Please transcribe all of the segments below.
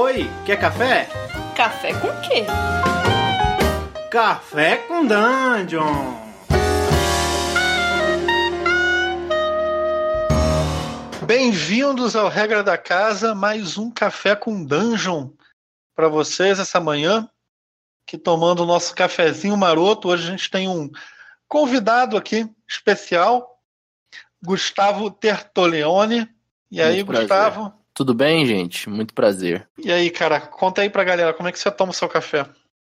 Oi, quer café? Café com quê? Café com Dungeon! Bem-vindos ao Regra da Casa, mais um Café com Dungeon para vocês essa manhã. Que tomando o nosso cafezinho maroto. Hoje a gente tem um convidado aqui especial, Gustavo Tertoleone. E aí, Muito. Gustavo? Tudo bem, gente? Muito prazer. E aí, cara, conta aí pra galera como é que você toma o seu café.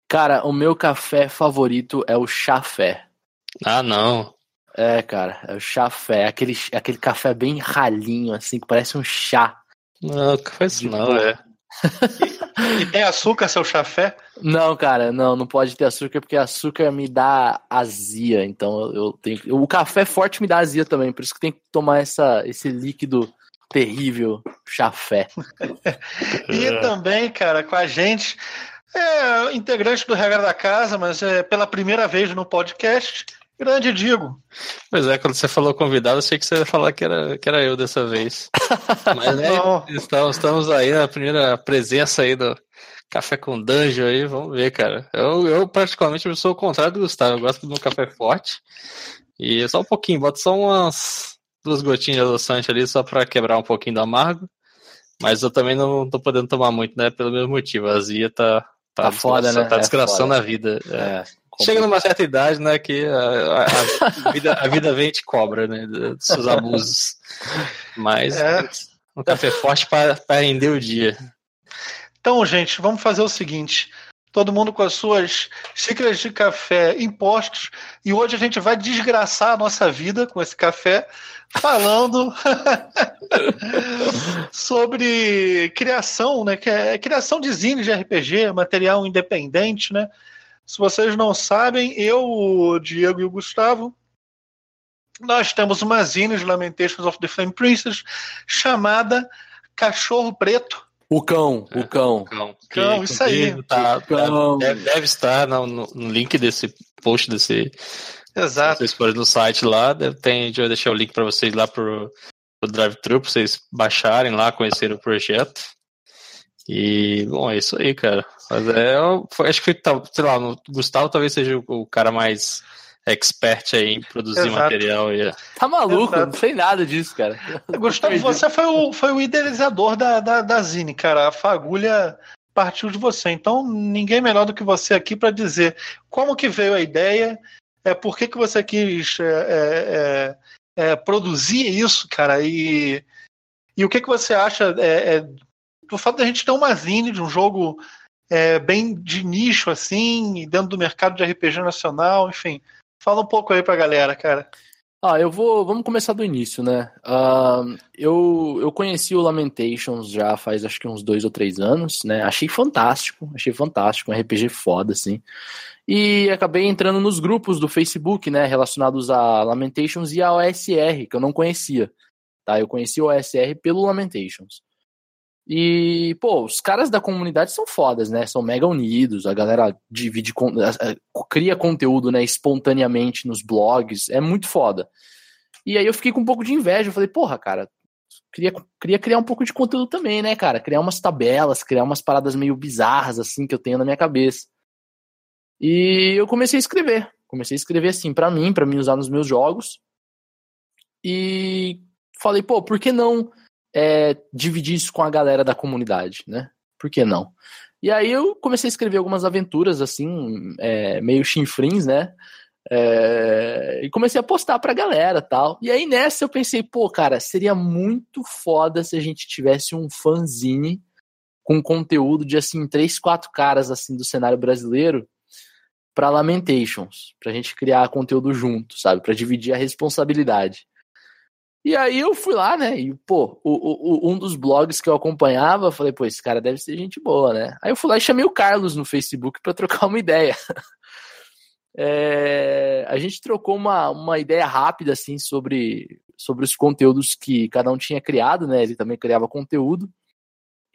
Cara, o meu café favorito é o chafé. Ah, não. É, cara, é o chafé. Aquele, aquele café bem ralinho, assim, que parece um chá. Não, que faz isso não, é. E tem açúcar, seu chafé? Não, cara, não, não pode ter açúcar, porque açúcar me dá azia. Então eu, eu tenho. O café forte me dá azia também, por isso que tem que tomar essa, esse líquido terrível, chafé. E É. também, cara, com a gente, é integrante do Regra da Casa, mas é pela primeira vez no podcast, grande Digo. Pois é, quando você falou convidado, eu achei que você ia falar que era, que era eu dessa vez. Mas né, estamos, estamos aí na primeira presença aí do Café com Dungeon aí, vamos ver, cara. Eu, eu particularmente sou o contrário do Gustavo, eu gosto do meu café forte. E só um pouquinho, boto só umas duas gotinhas de adoçante ali, só pra quebrar um pouquinho do amargo. Mas eu também não tô podendo tomar muito, né? Pelo mesmo motivo. A azia tá, Tá foda, desgraça- né? Tá É desgraçando foda. a vida. é. É, Chega numa certa idade, né, que a, a- a vida, a vida vem e te cobra, né, dos seus abusos. Mas É. um café forte para render o dia. Então, gente, vamos fazer o seguinte. Todo mundo com as suas xícaras de café impostos. E hoje a gente vai desgraçar a nossa vida com esse café, falando sobre criação, né? Que é criação de zines de RPG, material independente, né? Se vocês não sabem, eu, o Diego e o Gustavo, nós temos uma zine de Lamentations of the Flame Princess chamada Cachorro Preto. O cão, o cão. Cão, Cão, que, isso aí. inclusive, Tá, Cão. deve, deve estar no, no- link desse post desse. Exato. Se vocês forem no site lá, deve, tem, a gente vai deixar o link para vocês lá pro, pro drive-thru, para vocês baixarem lá, conhecerem o projeto. E, bom, é isso aí, cara. Mas é, eu- foi- acho que, tá, sei lá, o Gustavo talvez seja o, o cara mais expert aí em produzir Exato. material. E, Tá maluco? Exato. Não sei nada disso, cara. Gustavo, você foi o, foi o idealizador da, da, da Zine, cara. A fagulha partiu de você. Então, ninguém melhor do que você aqui para dizer como que veio a ideia, é, por que, que você quis é, é, é, é, produzir isso, cara, e, e o que, que você acha é, é, do fato da gente ter uma Zine de um jogo é, bem de nicho, assim, dentro do mercado de RPG nacional, enfim. Fala um pouco aí pra galera, cara. Ah, eu vou. Vamos começar do início, né? Ahn, eu, eu conheci o Lamentations já faz acho que uns dois ou três anos, né? Achei fantástico, achei fantástico, um RPG foda, assim. E acabei entrando nos grupos do Facebook, né? Relacionados a Lamentations e a OSR, que eu não conhecia. Tá? Eu conheci o OSR pelo Lamentations. E, pô, os caras da comunidade são fodas, né? São mega unidos, a galera divide, cria conteúdo, né, espontaneamente nos blogs, é muito foda. E aí eu fiquei com um pouco de inveja, eu falei, porra, cara, queria, queria criar um pouco de conteúdo também, né, cara? Criar umas tabelas, criar umas paradas meio bizarras, assim, que eu tenho na minha cabeça. E eu comecei a escrever. Comecei a escrever, assim, pra mim, pra mim usar nos meus jogos. E falei, pô, por que não é, dividir isso com a galera da comunidade, né? Por que não? E aí eu comecei a escrever algumas aventuras, assim, é, meio chinfrins, né? É, e comecei a postar pra galera tal. E aí nessa eu pensei, pô, cara, seria muito foda se a gente tivesse um fanzine com conteúdo de, assim, três, quatro caras, assim, do cenário brasileiro pra Lamentations, pra gente criar conteúdo junto, sabe? Pra dividir a responsabilidade. E aí eu fui lá, né? E, pô, o, o- um dos blogs que eu acompanhava, falei, pô, esse cara deve ser gente boa, né? Aí eu fui lá e chamei o Carlos no Facebook pra trocar uma ideia. É, a gente trocou uma, uma ideia rápida, assim, sobre, sobre os conteúdos que cada um tinha criado, né? Ele também criava conteúdo.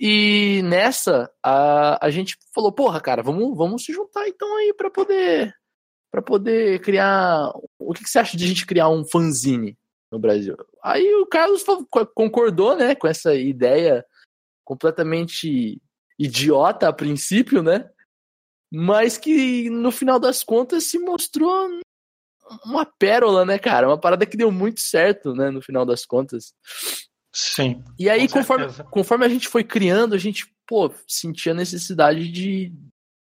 E nessa, a, a gente falou, porra, cara, vamos, vamos se juntar então aí pra poder para poder criar. O que, que você acha de a gente criar um fanzine no Brasil? Aí o Carlos concordou, né, com essa ideia completamente idiota a princípio, né? Mas que no final das contas se mostrou uma pérola, né, cara? Uma parada que deu muito certo, né, no final das contas. Sim. E aí, conforme, conforme a gente foi criando, a gente, pô, sentia necessidade de,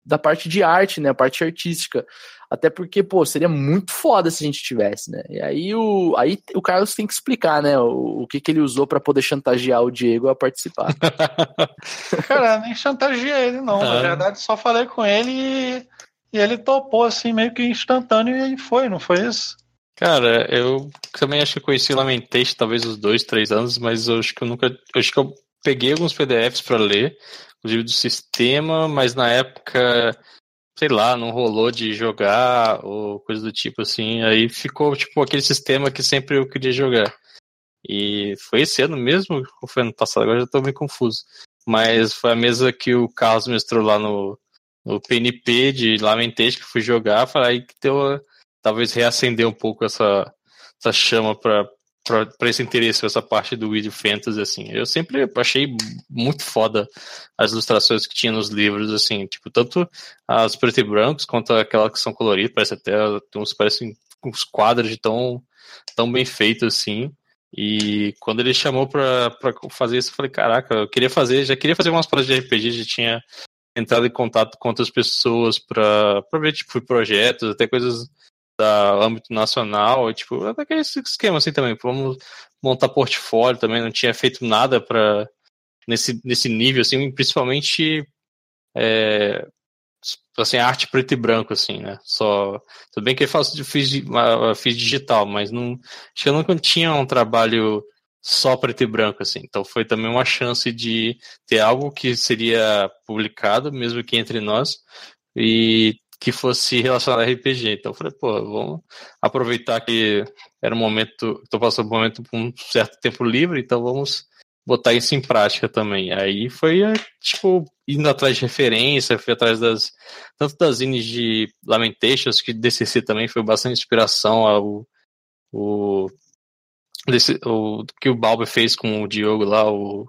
da parte de arte, né? A parte artística. Até porque, pô, seria muito foda se a gente tivesse, né? E aí o, aí o Carlos tem que explicar, né? O, o que, que ele usou para poder chantagear o Diego a participar. Cara, nem chantageei ele, não. Na verdade, só falei com ele e, e ele topou, assim, meio que instantâneo e foi, não foi isso? Cara, eu também acho que conheci Lamentation talvez uns dois, três anos, mas eu acho que eu nunca. Eu acho que eu peguei alguns PDFs para ler, inclusive do sistema, mas na época, sei lá, não rolou de jogar ou coisa do tipo assim. Aí ficou tipo aquele sistema que sempre eu queria jogar. E foi esse ano mesmo ou foi ano passado? Agora já tô meio confuso. Mas foi a mesa que o Carlos mestrou lá no, no PNP de Lamentation que fui jogar. Falei que deu, talvez reacender um pouco essa, essa chama para para esse interesse, essa parte do Video Fantasy, assim. Eu sempre achei muito foda as ilustrações que tinha nos livros, assim, tipo, tanto as preto e brancos quanto aquelas que são coloridas, parece até, uns parecem uns quadros de tão, tão bem feitos, assim. E quando ele chamou pra, fazer isso, eu falei, caraca, eu queria fazer, já queria fazer umas paradas de RPG, já tinha entrado em contato com outras pessoas pra, pra ver, tipo, projetos, até coisas da âmbito nacional, tipo, até aquele esquema assim também, vamos montar portfólio também, não tinha feito nada para nesse, nesse nível, assim, principalmente é, assim, arte preto e branco, assim, né? Só. Tudo bem que eu faço, fiz, fiz digital, mas não. Acho que eu nunca tinha um trabalho só preto e branco, assim. Então foi também uma chance de ter algo que seria publicado, mesmo que entre nós, e que fosse relacionado a RPG. Então eu falei, pô, vamos aproveitar que era um momento, estou passando um momento com um certo tempo livre, então vamos botar isso em prática também. Aí foi, tipo, indo atrás de referência, fui atrás das, tanto das zines de Lamentations, que DCC também foi bastante inspiração ao, o, desse, o que o Balber fez com o Diogo lá, o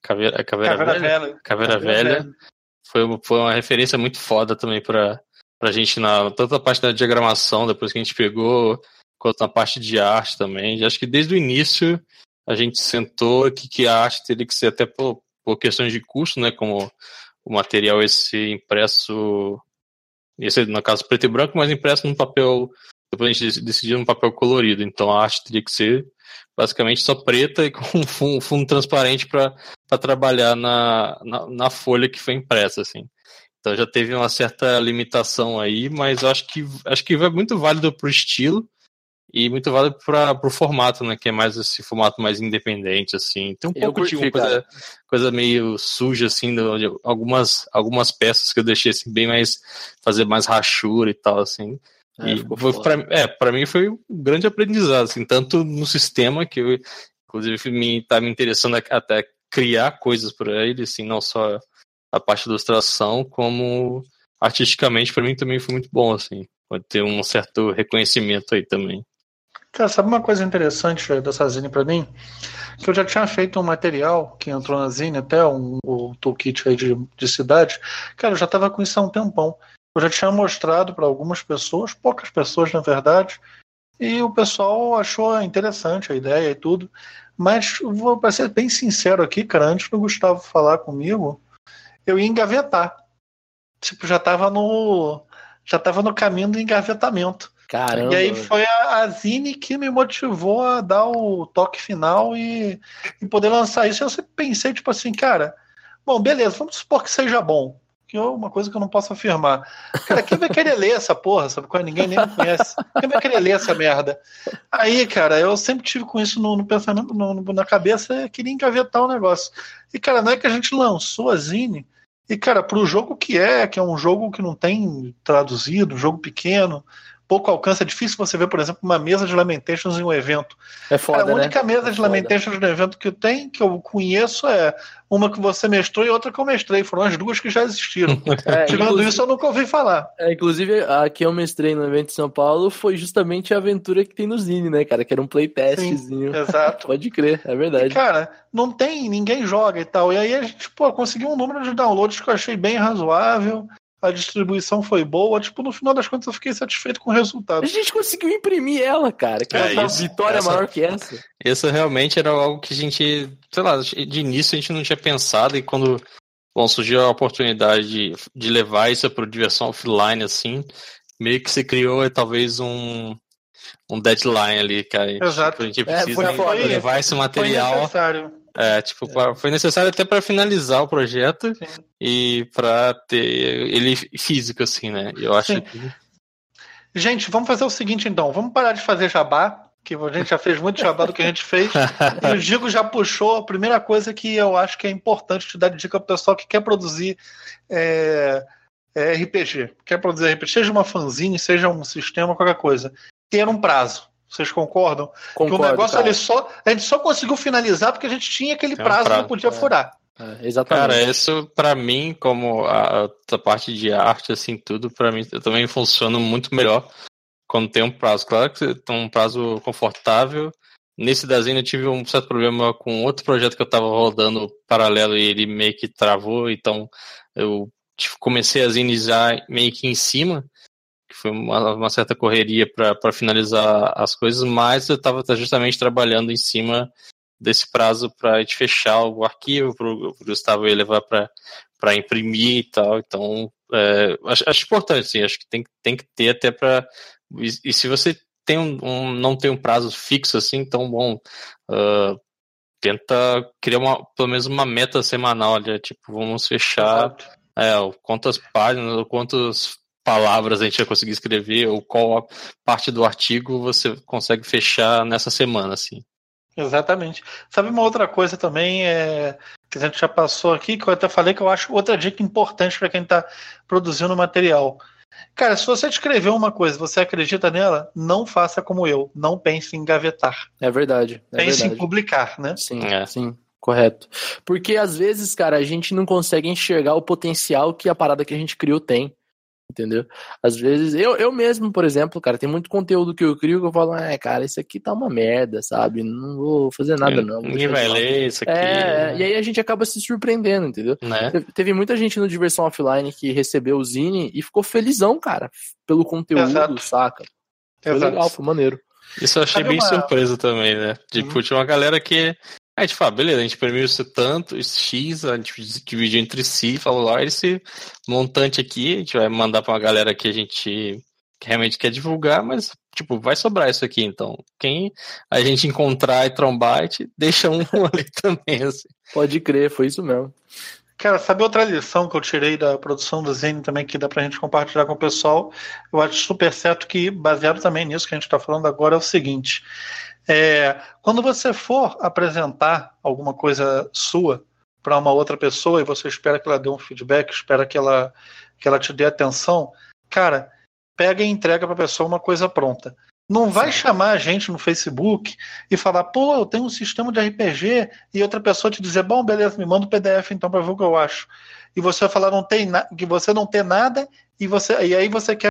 Caveira, Caveira, Caveira Velha. Velha. Caveira, Caveira Velha. Velha. Foi, foi uma referência muito foda também para pra gente na tanto a parte da diagramação, depois que a gente pegou, quanto na parte de arte também. Acho que desde o início a gente sentou que, que a arte teria que ser até por, por questões de custo, né? Como o material esse impresso, esse no caso preto e branco, mas impresso num papel. Depois a gente decidiu num papel colorido. Então a arte teria que ser basicamente só preta e com fundo, fundo transparente para trabalhar na, na, na, folha que foi impressa, assim. Então já teve uma certa limitação aí, mas acho que acho que é muito válido para o estilo e muito válido para o formato, né? Que é mais esse formato mais independente, assim. Tem um eu pouco de coisa, coisa, meio suja, assim, de algumas, algumas peças que eu deixei assim, bem mais fazer mais rachura e tal, assim. É, e para é, pra mim foi um grande aprendizado, assim, tanto no sistema que eu, inclusive, me tá me interessando até criar coisas para ele, assim, não só a parte de ilustração, como artisticamente para mim também foi muito bom, assim. Pode ter um certo reconhecimento aí também. Cara, sabe uma coisa interessante dessa Zine para mim? Que eu já tinha feito um material que entrou na Zine, até um, o toolkit aí de, de cidade. Cara, eu já estava com isso há um tempão. Eu já tinha mostrado para algumas pessoas, poucas pessoas na verdade, e o pessoal achou interessante a ideia e tudo. Mas vou ser bem sincero aqui, cara, antes do Gustavo falar comigo, eu ia engavetar. Tipo, já tava no. Já tava no caminho do engavetamento. Caramba. E aí foi a, a Zine que me motivou a dar o toque final e, e poder lançar isso. Eu sempre pensei, tipo assim, cara, bom, beleza, vamos supor que seja bom. Que é uma coisa que eu não posso afirmar. Cara, quem vai querer ler essa porra, sabe? Quando ninguém nem me conhece. Quem vai querer ler essa merda? Aí, cara, eu sempre tive com isso no, no pensamento, no, na cabeça, queria engavetar o negócio. E, cara, não é que a gente lançou a Zine e, cara, pro jogo que é, que é um jogo que não tem traduzido, um jogo pequeno, pouco alcance. É difícil você ver, por exemplo, uma mesa de Lamentations em um evento. É foda, a né? única mesa É de foda. Lamentations no evento que eu tenho, que eu conheço, é uma que você mestrou e outra que eu mestrei. Foram as duas que já existiram. É, Tirando inclusive- isso, eu nunca ouvi falar. É, inclusive, a que eu mestrei no evento de São Paulo foi justamente a aventura que tem no Zine, né, cara? Que era um playtestzinho. Exato. Pode crer, é verdade. Cara, não tem, ninguém joga e tal. E aí a gente, pô, conseguiu um número de downloads que eu achei bem razoável. A distribuição foi boa. Tipo, no final das contas, eu fiquei satisfeito com o A resultado. gente conseguiu imprimir ela, cara. Que É uma isso. vitória Essa- maior que essa. Isso realmente era algo que a gente, sei lá, de início a gente não tinha pensado e quando bom, surgiu a oportunidade de, de levar isso para diversão offline, assim, meio que se criou talvez um, um deadline ali, cara. Exato. Tipo, a gente É, precisa foi foda, né? levar esse Foi material. necessário. É, tipo, pra- foi necessário até para finalizar o projeto Sim. e para ter ele físico, assim, né? Eu acho Sim. que Gente, vamos fazer o seguinte então. Vamos parar de fazer jabá, que a gente já fez muito jabá do que a gente fez. E o Digo já puxou a primeira coisa que eu acho que é importante te dar de dica pro pessoal que quer produzir é, é, RPG. Quer produzir RPG, seja uma fanzine, seja um sistema, qualquer coisa. Ter um prazo. Vocês concordam? Concordo, que o negócio cara. ele só. A gente só conseguiu finalizar porque a gente tinha aquele Tem um prazo, que prazo, não podia é. furar. É, exatamente. Cara, isso pra mim, como a, a parte de arte, assim, tudo, pra mim eu também funciona muito melhor quando tem um prazo. Claro que tem um prazo confortável. Nesse desenho eu tive um certo problema com outro projeto que eu tava rodando paralelo e ele meio que travou, então eu tipo, comecei a zinizar meio que em cima, foi uma, uma certa correria para finalizar as coisas, mas eu estava justamente trabalhando em cima desse prazo para gente fechar o arquivo, para o Gustavo ia levar para imprimir e tal. Então, é, acho, acho importante, sim, acho que tem, tem que ter até para. E, e, se você tem um, um, não tem um prazo fixo assim, então, bom, uh, tenta criar uma, pelo menos uma meta semanal, olha, tipo, vamos fechar é, quantas páginas ou quantas palavras a gente vai conseguir escrever ou qual parte do artigo você consegue fechar nessa semana, assim. Exatamente. Sabe uma outra coisa também é, que a gente já passou aqui, que eu até falei que eu acho outra dica importante para quem está produzindo material. Cara, se você escreveu uma coisa, você acredita nela, não faça como eu. Não pense em gavetar. É verdade. É pense verdade. em publicar, né? Sim, É. sim. Correto. Porque às vezes, cara, a gente não consegue enxergar o potencial que a parada que a gente criou tem. Entendeu? Às vezes, eu, eu mesmo, por exemplo, cara, tem muito conteúdo que eu crio que eu falo, é, cara, isso aqui tá uma merda, sabe? Não vou fazer nada, não. Ninguém vai de lado." ler isso aqui. É, e aí a gente acaba se surpreendendo, entendeu? né? Teve- Teve muita gente no Diversão Offline que recebeu o Zine e ficou felizão, cara, pelo conteúdo, Exato. saca? Foi Exato. legal, foi maneiro. Isso eu achei Sabe bem uma- surpresa também, né? Tipo, Uhum. tinha uma galera que. A gente fala, beleza, a gente imprimiu isso tanto, isso X, a gente dividiu entre si, falou, lá, esse montante aqui, a gente vai mandar pra uma galera que a gente que realmente quer divulgar, mas, tipo, vai sobrar isso aqui, então. Quem a gente encontrar e trombar, a gente deixa um ali também, assim. Pode crer, foi isso mesmo. Cara, sabe outra lição que eu tirei da produção do Zine também, que dá pra gente compartilhar com o pessoal? Eu acho super certo que, baseado também nisso que a gente está falando agora, é o seguinte: é, quando você for apresentar alguma coisa sua para uma outra pessoa e você espera que ela dê um feedback, espera que ela, que ela te dê atenção, cara, pega e entrega para a pessoa uma coisa pronta. Não vai chamar a gente no Facebook e falar, pô, eu tenho um sistema de RPG, e outra pessoa te dizer, bom, beleza, me manda o PDF então para ver o que eu acho. E você vai falar não tem que você não tem nada, e, você, e aí você quer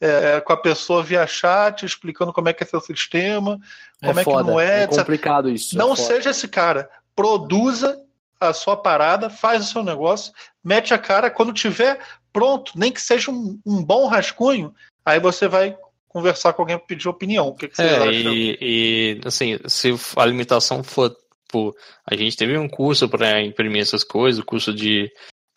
é, com a pessoa via chat, explicando como é que é seu sistema, como é, foda, que não é, é etc. complicado isso. Não é seja esse cara. Produza a sua parada, faz o seu negócio, mete a cara. Quando tiver pronto, nem que seja um, um bom rascunho, aí você vai conversar com alguém para pedir opinião. O que, que você É, acha? e, e, assim, se a limitação for, pô, a gente teve um curso para imprimir essas coisas, o curso de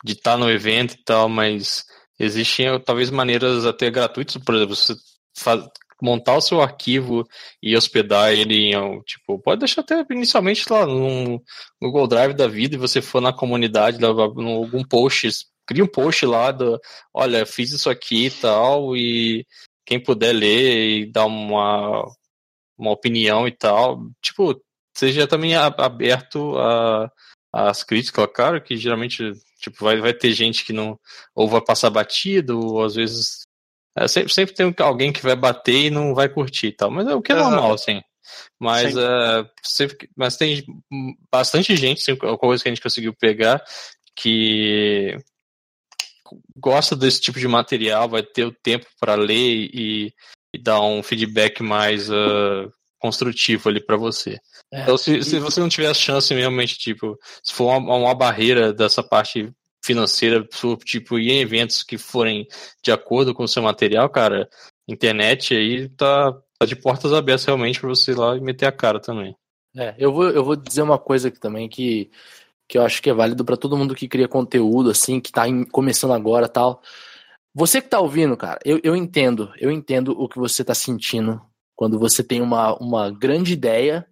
de estar no evento e tal, mas existem talvez maneiras até gratuitas, por exemplo, você faz, montar o seu arquivo e hospedar ele em, tipo, pode deixar até inicialmente lá no Google Drive da vida e você for na comunidade, em algum post, cria um post lá do, olha, fiz isso aqui e tal, e quem puder ler e dar uma, uma opinião e tal, tipo, seja também aberto a as críticas, claro que geralmente tipo vai, vai ter gente que não ou vai passar batido ou às vezes É, sempre, sempre tem alguém que vai bater e não vai curtir e tal. Mas é o que é Exato. normal, assim. Mas, é, sempre, mas tem bastante gente, assim, coisa que a gente conseguiu pegar, que gosta desse tipo de material, vai ter o tempo para ler e, e dar um feedback mais uh, construtivo ali para você. É, Então, se, se você não tiver a chance realmente, tipo, se for uma, uma barreira dessa parte financeira, tipo, ir em eventos que forem de acordo com o seu material, cara, internet aí tá, tá de portas abertas realmente para você ir lá e meter a cara também. É, eu vou, eu vou dizer uma coisa aqui também que, que eu acho que é válido para todo mundo que cria conteúdo, assim, que tá em- começando agora tal. Você que tá ouvindo, cara, eu, eu entendo, eu entendo o que você tá sentindo quando você tem uma, uma grande ideia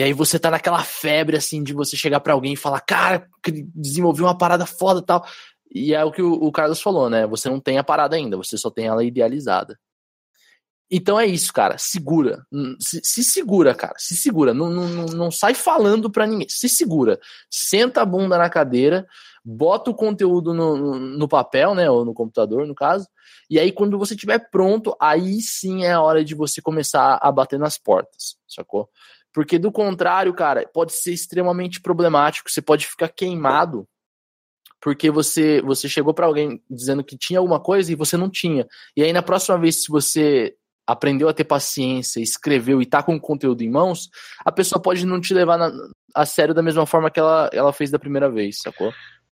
e aí você tá naquela febre, assim, de você chegar pra alguém e falar, cara, desenvolvi uma parada foda tal. E é o que o, Carlos falou, né? Você não tem a parada ainda, você só tem ela idealizada. Então é isso, cara. Segura. Se, se segura, cara. Se segura. Não, não, não, não sai falando pra ninguém. Se segura. Senta a bunda na cadeira, bota o conteúdo no, no, no papel, né? Ou no computador, no caso. E aí, quando você estiver pronto, aí sim é a hora de você começar a bater nas portas, sacou? Porque do contrário, cara, pode ser extremamente problemático. Você pode ficar queimado porque você você chegou pra alguém dizendo que tinha alguma coisa e você não tinha. E aí na próxima vez se você aprendeu a ter paciência, escreveu e tá com o conteúdo em mãos, a pessoa pode não te levar na- a sério da mesma forma que ela, ela fez da primeira vez, sacou?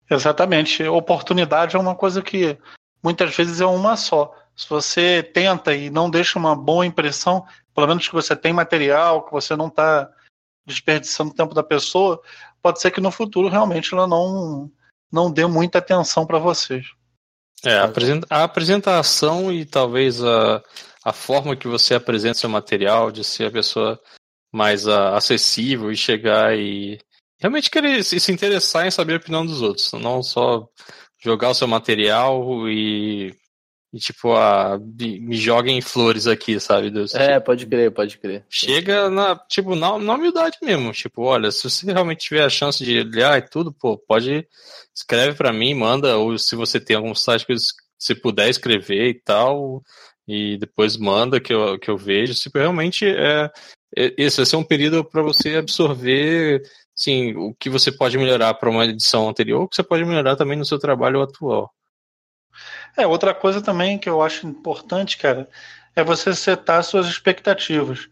Exatamente. Oportunidade é uma coisa que muitas vezes é uma só. Se você tenta e não deixa uma boa impressão, pelo menos que você tem material, que você não está desperdiçando o tempo da pessoa, pode ser que no futuro realmente ela não, não dê muita atenção para vocês. É, a, apresen- a apresentação e talvez a, a forma que você apresenta seu material, de ser a pessoa mais ah, acessível e chegar e realmente querer se, se interessar em saber a opinião dos outros, não só jogar o seu material e, e tipo, ah, me, joguem flores aqui, sabe? Deus? É, pode crer, pode crer. Chega na, tipo, na, na humildade mesmo. Tipo, olha, se você realmente tiver a chance de olhar e tudo, pô, pode escreve pra mim, manda, ou se você tem algum site que você puder escrever e tal, e depois manda que eu, que eu vejo. Tipo, realmente é, é- esse vai ser um período para você absorver assim, o que você pode melhorar para uma edição anterior, o que você pode melhorar também no seu trabalho atual. É, outra coisa também que eu acho importante, cara, é você setar suas expectativas.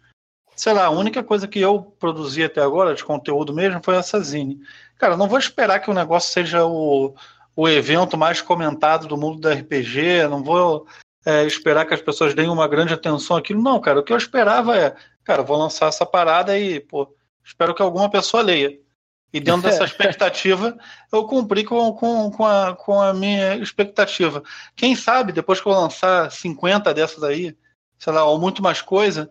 Sei lá, a única coisa que eu produzi até agora de conteúdo mesmo foi essa Zine. Cara, não vou esperar que o negócio seja o, o evento mais comentado do mundo da RPG, não vou é, esperar que as pessoas deem uma grande atenção àquilo. Não, cara, o que eu esperava é, cara, vou lançar essa parada e, pô, espero que alguma pessoa leia. E dentro dessa expectativa, eu cumpri com, com, com, a, com a minha expectativa. Quem sabe, depois que eu lançar 50 dessas aí, sei lá, ou muito mais coisa,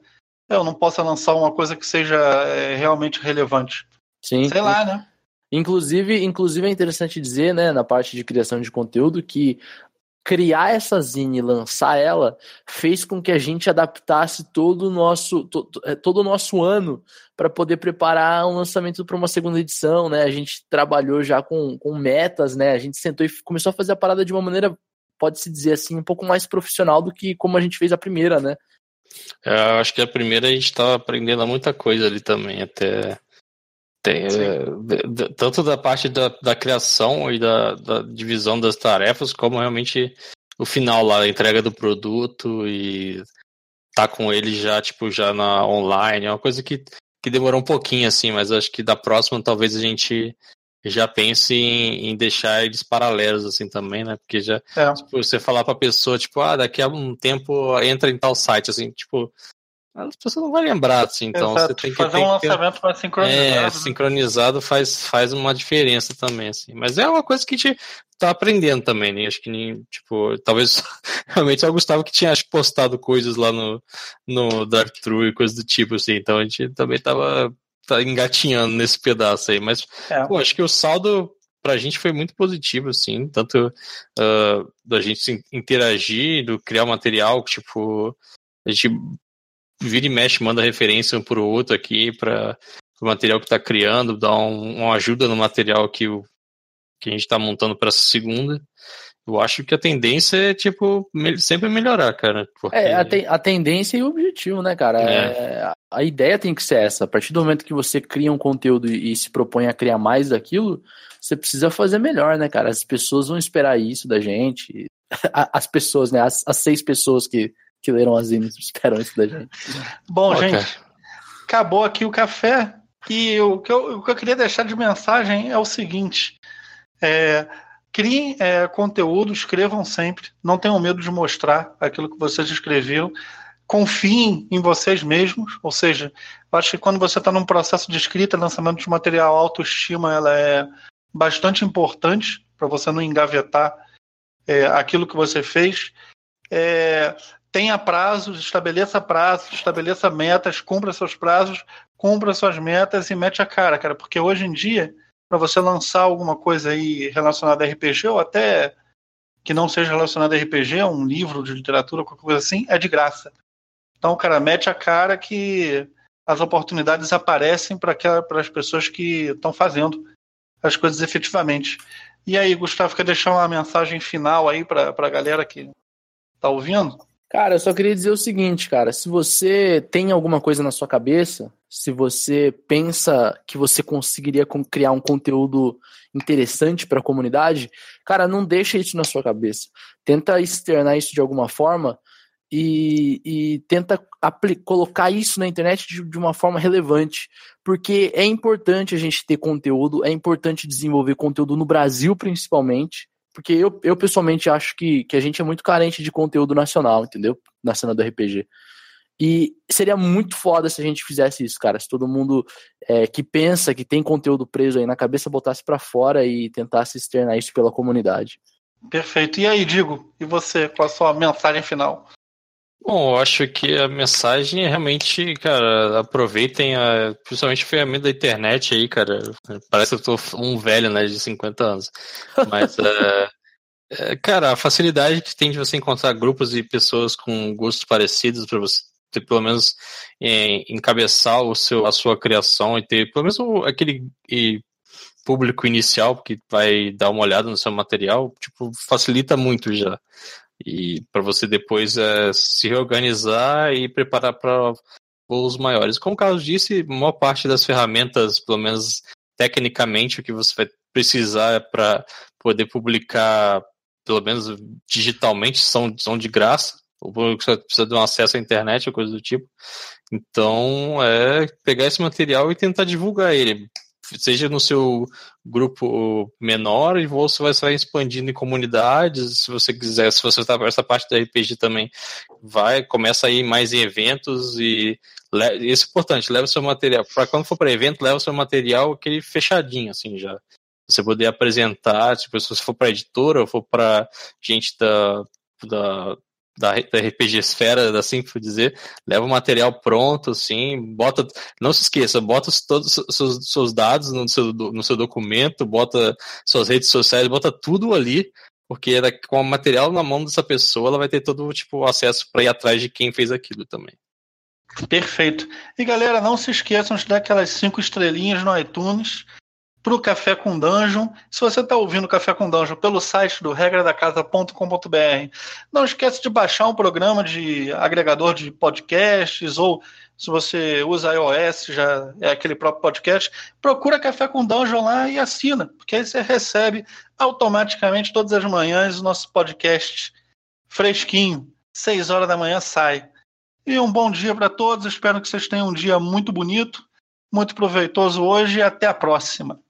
eu não possa lançar uma coisa que seja é, realmente relevante. Sim. Sei lá, né? Inclusive, inclusive é interessante dizer, né, na parte de criação de conteúdo, que criar essa zine e lançar ela fez com que a gente adaptasse todo o nosso, to, é, todo o nosso ano para poder preparar um lançamento para uma segunda edição, né? A gente trabalhou já com, com metas, né? A gente sentou e começou a fazer a parada de uma maneira, pode-se dizer assim, um pouco mais profissional do que como a gente fez a primeira, né? É, eu acho que a primeira a gente estava aprendendo muita coisa ali também, até. Tem, é, tanto da parte da, da criação e da, da, divisão das tarefas, como realmente o final lá, a entrega do produto e tá com ele já, tipo, já na online, é uma coisa que, que demorou um pouquinho, assim, mas acho que da próxima talvez a gente já pense em, em deixar eles paralelos, assim, também, né? Porque já, é. tipo, você falar pra pessoa, tipo, ah, daqui a um tempo entra em tal site, assim, tipo, as pessoas não vão lembrar, assim, então Exato. você tem que fazer tem um que lançamento mais sincronizado. é, né? sincronizado faz, faz uma diferença também, assim. Mas é uma coisa que a gente tá aprendendo também, né? Acho que nem, tipo, talvez realmente é o Gustavo que tinha acho, postado coisas lá no, no Drive-Thru e coisas do tipo, assim. Então a gente também tava tá engatinhando nesse pedaço aí. Mas, É. pô, acho que o saldo pra gente foi muito positivo, assim. Tanto uh, da gente interagir, do criar material, tipo, a gente vira e mexe, manda referência um pro outro aqui para o material que está criando, dá um, uma ajuda no material que, o, que a gente está montando para essa segunda. eu acho que a tendência é, tipo, sempre melhorar, cara. Porque... É, a, te, a, tendência e o objetivo, né, cara? É. É, a ideia tem que ser essa. A partir do momento que você cria um conteúdo e, e se propõe a criar mais daquilo, você precisa fazer melhor, né, cara? As pessoas vão esperar isso da gente. As pessoas, né? As, as seis pessoas que, que leram as inas esperam isso da gente. Bom, okay. gente, acabou aqui o café. E o que, eu, o que eu queria deixar de mensagem é o seguinte. É, criem é, conteúdo, escrevam sempre. Não tenham medo de mostrar aquilo que vocês escreveram. Confiem em vocês mesmos. Ou seja, eu acho que quando você está num processo de escrita, lançamento de material, autoestima ela é bastante importante para você não engavetar é, aquilo que você fez. É, tenha prazos, estabeleça prazos, estabeleça metas, cumpra seus prazos, cumpra suas metas e mete a cara, cara, porque hoje em dia, para você lançar alguma coisa aí relacionada a RPG, ou até que não seja relacionada a RPG, um livro de literatura, qualquer coisa assim, é de graça. Então, cara, mete a cara que as oportunidades aparecem para as pessoas que estão fazendo as coisas efetivamente. E aí, Gustavo, quer deixar uma mensagem final aí para a galera que está ouvindo? Cara, eu só queria dizer o seguinte, cara. Se você tem alguma coisa na sua cabeça, se você pensa que você conseguiria criar um conteúdo interessante para a comunidade, cara, não deixa isso na sua cabeça. Tenta externar isso de alguma forma e, e tenta colocar isso na internet de, de, uma forma relevante, porque é importante a gente ter conteúdo, é importante desenvolver conteúdo no Brasil principalmente, porque eu, eu pessoalmente acho que, que a gente é muito carente de conteúdo nacional, entendeu? Na cena do RPG. E seria muito foda se a gente fizesse isso, cara. Se todo mundo é, que pensa que tem conteúdo preso aí na cabeça botasse para fora e tentasse externar isso pela comunidade. Perfeito. E aí, Digo, e você, qual a sua mensagem final? Bom, eu acho que a mensagem é realmente, cara, aproveitem a, principalmente a ferramenta da internet aí, cara. Parece que eu tô um velho, né, de 50 anos. Mas, é, é, cara, a facilidade que tem de você encontrar grupos e pessoas com gostos parecidos para você ter pelo menos é, encabeçar o seu, a sua criação e ter pelo menos aquele e, público inicial que vai dar uma olhada no seu material, tipo, facilita muito já e para você depois é, se reorganizar e preparar para voos maiores. Como o Carlos disse, maior parte das ferramentas, pelo menos tecnicamente, o que você vai precisar para poder publicar, pelo menos digitalmente, são, são de graça. O só precisa de um acesso à internet ou coisa do tipo. Então, é pegar esse material e tentar divulgar ele seja no seu grupo menor e você vai, vai expandindo em comunidades, se você quiser, se você está essa parte da RPG também, vai, começa a ir mais em eventos e isso é importante, leva seu material, para quando for para evento, leva seu material aquele fechadinho assim já. Você poder apresentar, tipo, se você for para editora ou for para gente da, da da, da RPG Esfera, assim por dizer, leva o material pronto, assim, bota, não se esqueça, bota todos os seus, seus dados no seu, no seu documento, bota suas redes sociais, bota tudo ali, porque com o material na mão dessa pessoa, ela vai ter todo tipo acesso para ir atrás de quem fez aquilo também. Perfeito. E galera, não se esqueçam de dar aquelas cinco estrelinhas no iTunes para o Café com Dungeon. Se você está ouvindo o Café com Dungeon pelo site do regradacasa.com.br, não esqueça de baixar um programa de agregador de podcasts ou se você usa iOS, já é aquele próprio podcast, procura Café com Dungeon lá e assina, porque aí você recebe automaticamente todas as manhãs o nosso podcast fresquinho. Seis horas da manhã sai. E um bom dia para todos. Espero que vocês tenham um dia muito bonito, muito proveitoso hoje e até a próxima.